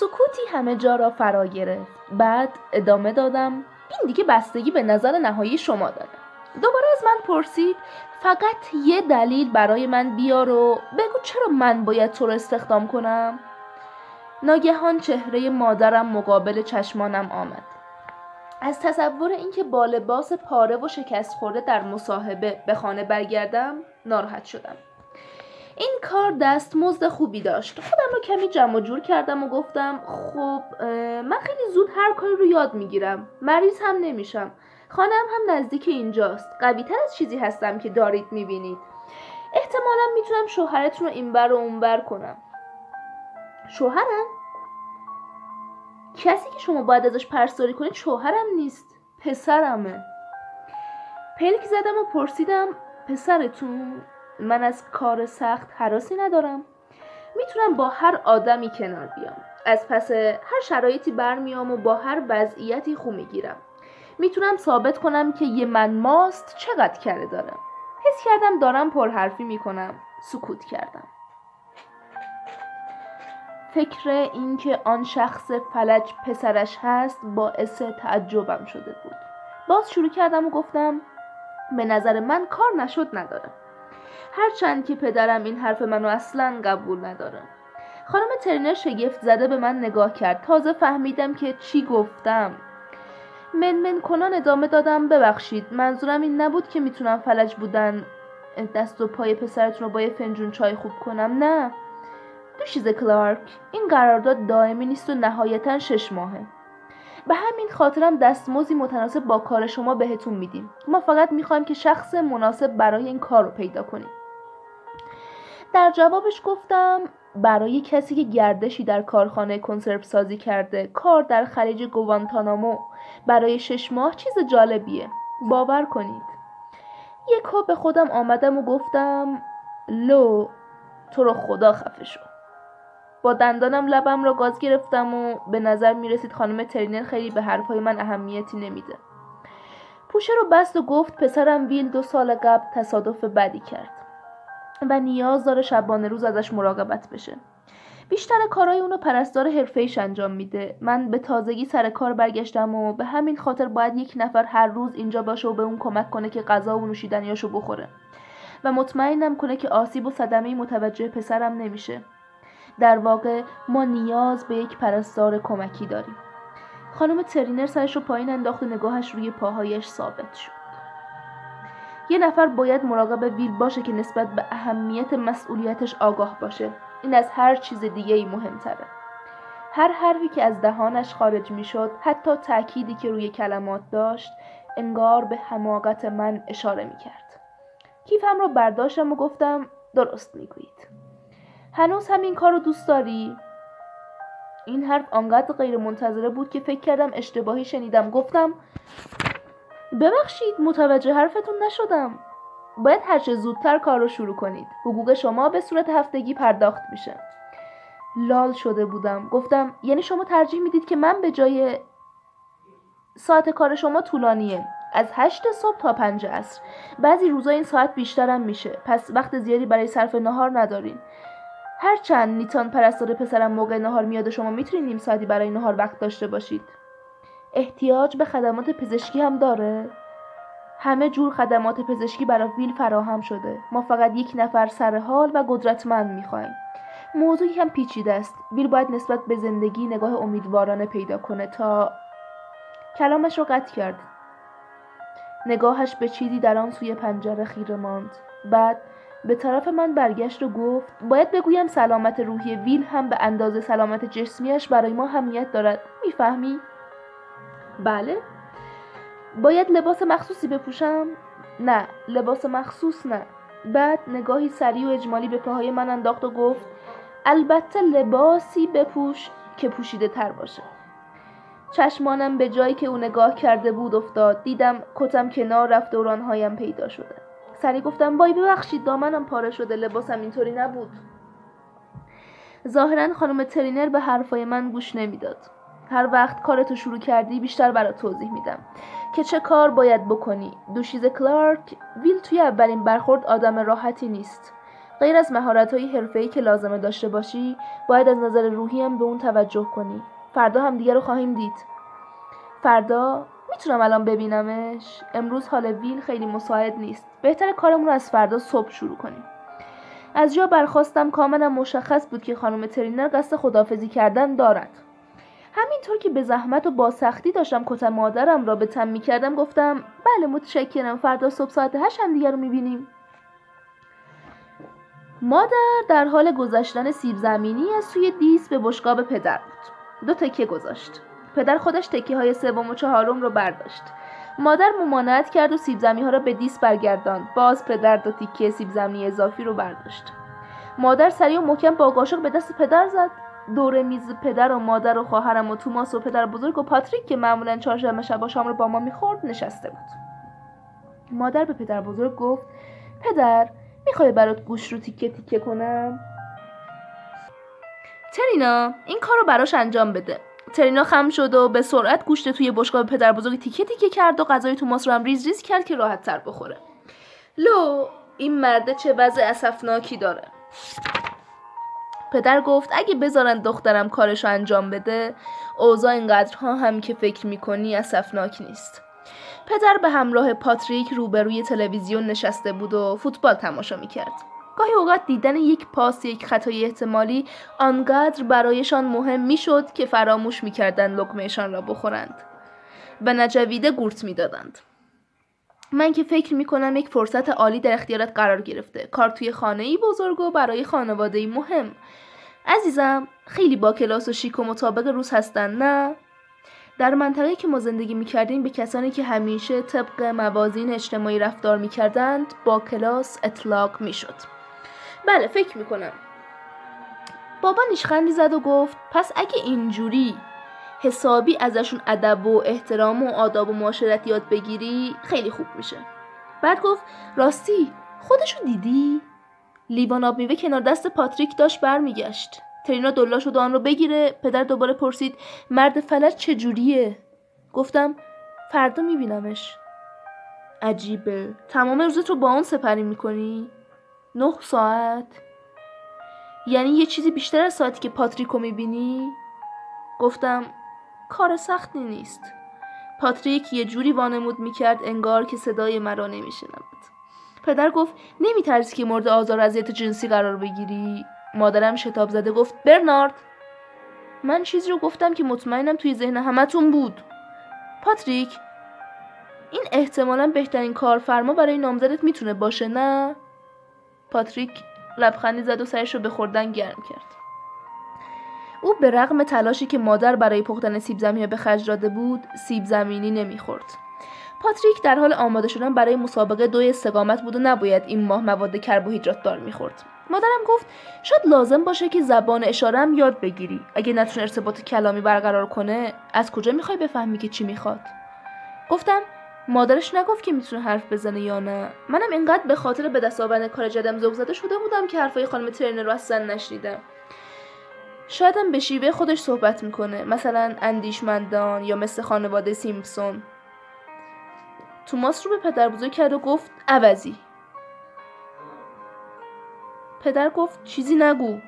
سکوتی همه جا را فرا گرفت. بعد ادامه دادم این دیگه بستگی به نظر نهایی شما داره. دوباره از من پرسید فقط یه دلیل برای من بیار و بگو چرا من باید تو رو استخدام کنم؟ ناگهان چهره مادرم مقابل چشمانم آمد. از تصور اینکه با لباس پاره و شکست خورده در مصاحبه به خانه برگردم ناراحت شدم. این کار دست مزد خوبی داشت. خودم رو کمی جمع جور کردم و گفتم خب من خیلی زود هر کاری رو یاد می‌گیرم. مریض هم نمیشم. خانم هم نزدیک اینجاست. قوی تر از چیزی هستم که دارید می‌بینید. احتمالا می‌تونم شوهرتون رو اینور و اونور کنم. شوهرم؟ کسی که شما باید ازش پرستاری کنید شوهرم نیست. پسرمه. پلک زدم و پرسیدم پسرتون من از کار سخت حراسی ندارم. می‌تونم با هر آدمی کنار بیام. از پس هر شرایطی برمیام و با هر وضعیتی خو می‌گیرم. می‌تونم ثابت کنم که یه من ماست چقدر کره دارم. حس کردم دارم پرحرفی می‌کنم. سکوت کردم. فکر اینکه آن شخص فلج پسرش هست باعث تعجبم شده بود. باز شروع کردم و گفتم به نظر من کار نشد ندارم. هرچند که پدرم این حرف منو اصلا قبول نداره. خانم ترینر شگفت زده به من نگاه کرد. تازه فهمیدم که چی گفتم. من من کنان ادامه دادم. ببخشید. منظورم این نبود که می‌تونم فلج بودن دست و پای پسرتون رو با یه فنجون چای خوب کنم. نه. دوشیز کلارک این قرارداد دائمی نیست و نهایتا شش ماهه. به همین خاطرم دستمزدی متناسب با کار شما بهتون میدیم. ما فقط می‌خوایم که شخص مناسب برای این کار رو پیدا کنیم. در جوابش گفتم برای کسی که گردشی در کارخانه کنسرو سازی کرده کار در خلیج گوانتانامو برای شش ماه چیز جالبیه. باور کنید. یک به خودم آمدم و گفتم لو تو رو خدا خفه شو. با دندانم لبم را گاز گرفتم و به نظر می رسید خانم ترینر خیلی به حرفهای من اهمیتی نمیده. پوشه رو بست و گفت پسرم ویل دو سال قبل تصادف بدی کرد و نیاز داره شبانه روز ازش مراقبت بشه. بیشتر کارهای اونو پرستار حرفه‌ایش انجام میده. من به تازگی سر کار برگشتم و به همین خاطر باید یک نفر هر روز اینجا باشه و به اون کمک کنه که غذا و نوشیدنیاشو بخوره. و مطمئنم کنه که آسیب و صدمه متوجه پسرم نمیشه. در واقع ما نیاز به یک پرستار کمکی داریم. خانم ترینر سرش رو پایین انداخت و نگاهش روی پاهایش ثابت شد. یه نفر باید مراقب ویل باشه که نسبت به اهمیت مسئولیتش آگاه باشه. این از هر چیز دیگه ای مهمتره. هر حرفی که از دهانش خارج می‌شد حتی تأکیدی که روی کلمات داشت انگار به حماقت من اشاره می‌کرد. کیفم رو برداشتم و گفتم درست می‌گویید. هنوز همین کار رو دوست داری؟ این حرف آنقدر غیر منتظره بود که فکر کردم اشتباهی شنیدم. گفتم ببخشید متوجه حرفتون نشدم. باید هرچه زودتر کار رو شروع کنید. حقوق شما به صورت هفتگی پرداخت میشه. لال شده بودم. گفتم یعنی شما ترجیح می‌دید که من به جای ساعت کار شما طولانیه. از هشت صبح تا پنج عصر. بعضی روزا این ساعت بیشترم میشه. پس وقت زیادی برای صرف نهار ندارین. هرچند نیتان پرستار پسرم موقع نهار میاد و شما می‌تونید نیم ساعتی برای نهار وقت داشته باشید. احتیاج به خدمات پزشکی هم داره. همه جور خدمات پزشکی برای ویل فراهم شده. ما فقط یک نفر سر حال و قدرتمند می‌خوایم. موضوعی هم پیچیده است. ویل باید نسبت به زندگی نگاه امیدوارانه پیدا کنه تا کلامش رو قطع کرد. نگاهش به چیزی در آن سوی پنجره خیره ماند. بعد به طرف من برگشت و گفت باید بگویم سلامت روحی ویل هم به اندازه سلامت جسمیش برای ما همیت دارد. می‌فهمی؟ بله. باید لباس مخصوصی بپوشم؟ نه لباس مخصوص نه. بعد نگاهی سریع و اجمالی به پاهای من انداخت و گفت البته لباسی بپوش که پوشیده تر باشه. چشمانم به جایی که او نگاه کرده بود افتاد. دیدم کتم کنار رفت دورانهایم پیدا شده. سری گفتم وای ببخشید دامنم پاره شده لباسم اینطوری نبود. ظاهرا خانم ترینر به حرفای من گوش نمی‌داد. هر وقت کارتو شروع کردی بیشتر برات توضیح میدم. که چه کار باید بکنی؟ دوشیز کلارک ویل توی اولین برخورد آدم راحتی نیست. غیر از مهارت های حرفه‌ای که لازمه داشته باشی باید از نظر روحی هم به اون توجه کنی. فردا هم دیگه رو خواهیم دید. فردا می‌تونم الان ببینمش؟ امروز حال ویل خیلی مساعد نیست. بهتر کارمون رو از فردا صبح شروع کنیم. از جا برخواستم کاملا مشخص بود که خانم ترینر قصد خدافزی کردن دارد. همینطور که به زحمت و با سختی داشتم کت مادرم را به تم می‌کردم گفتم بله متشکرم فردا صبح ساعت هشت هم دیگر رو می‌بینیم. مادر در حال گذاشتن سیب زمینی از سوی دیس به بشقاب پدر بود. دو تکه گذاشت. پدر خودش تکه های سوم و چهارم رو برداشت. مادر ممانعت کرد و سیب زمینی ها را به دیس برگرداند. باز پدر دو تکه سیب زمینی اضافی رو برداشت. مادر سریع و محکم با قاشق به دست پدر زد. دور میز پدر و مادر و خواهرم و توماس و پدر بزرگ و پاتریک که معمولا چهارشنبه شب شام رو با ما می‌خورد نشسته بود. مادر به پدر بزرگ گفت پدر می‌خوای برات گوش رو تیکه تیکه کنم؟ ترینا این کار رو براش انجام بده. ترینا خم شد و به سرعت گوشت توی بشقاب پدر بزرگ تیکه تیکه کرد و غذای توماس رو هم ریز ریز کرد که راحت تر بخوره. لو این مرده چه وضع اسفناکی داره؟ پدر گفت اگه بذارن دخترم کارشو انجام بده اوضاع اینقدرها هم که فکر می‌کنی اسفناک نیست. پدر به همراه پاتریک روبروی تلویزیون نشسته بود و فوتبال تماشا می‌کرد. گاهی اوقات دیدن یک پاس یک خطای احتمالی آنقدر برایشان مهم می‌شد که فراموش می‌کردند لقمهشان را بخورند. و نجویده گورت می‌دادند. من که فکر می‌کنم یک فرصت عالی در اختیارت قرار گرفته. کار توی خانه ای بزرگ و برای خانواده ای مهم. عزیزم خیلی با کلاس و شیک و مطابق روز هستن نه؟ در منطقه که ما زندگی می‌کردیم به کسانی که همیشه طبق موازین اجتماعی رفتار می‌کردند با کلاس اطلاق می‌شد. بله فکر می‌کنم. بابا نیشخندی زد و گفت پس اگه اینجوری حسابی ازشون ادب و احترام و آداب و معاشرت یاد بگیری خیلی خوب میشه. بعد گفت راستی خودشو دیدی؟ لیوان آب میوه کنار دست پاتریک داشت برمیگشت. ترینا دلا شد و آن رو بگیره. پدر دوباره پرسید مرد فلج چجوریه؟ گفتم فردا میبینمش. عجیبه. تمام روزت رو با اون سپری می‌کنی؟ نه ساعت. یعنی یه چیزی بیشتر از ساعتی که پاتریکو می‌بینی؟ گفتم کار سختی نیست. پاتریک یه جوری وانمود می‌کرد انگار که صدای مرا نمیشنود. پدر گفت نمیترسی که مورد آزار اذیت جنسی قرار بگیری؟ مادرم شتاب زده گفت برنارد. من چیزی رو گفتم که مطمئنم توی ذهن همتون بود. پاتریک این احتمالا بهترین کارفرما برای نامزدت می‌تونه باشه نه؟ پاتریک لبخندی زد و سرش رو به خوردن گرم کرد. او به رغم تلاشی که مادر برای پختن سیب زمینی به خرج داده بود سیب زمینی نمی‌خورد. پاتریک در حال آماده شدن برای مسابقه دوی استقامت بود و نباید این ماه مواد کربوهیدرات دار می‌خورد. مادرم گفت شاید لازم باشه که زبان اشاره هم یاد بگیری. اگه نتونه ارتباط کلامی برقرار کنه از کجا می‌خوای بفهمی که چی می‌خواد؟ گفتم مادرش نگفت که می‌تونه حرف بزنه یا نه. منم اینقدر به خاطر به دست آوردن کار جدم ذوق زده شده بودم که حرفای خانم ترنر رو اصلا نشنیدم. شایدم به شیوه خودش صحبت می‌کنه. مثلا اندیشمندان یا مثل خانواده سیمپسون. توماس رو به پدر بزرگ کرد و گفت عوضی. پدر گفت چیزی نگو.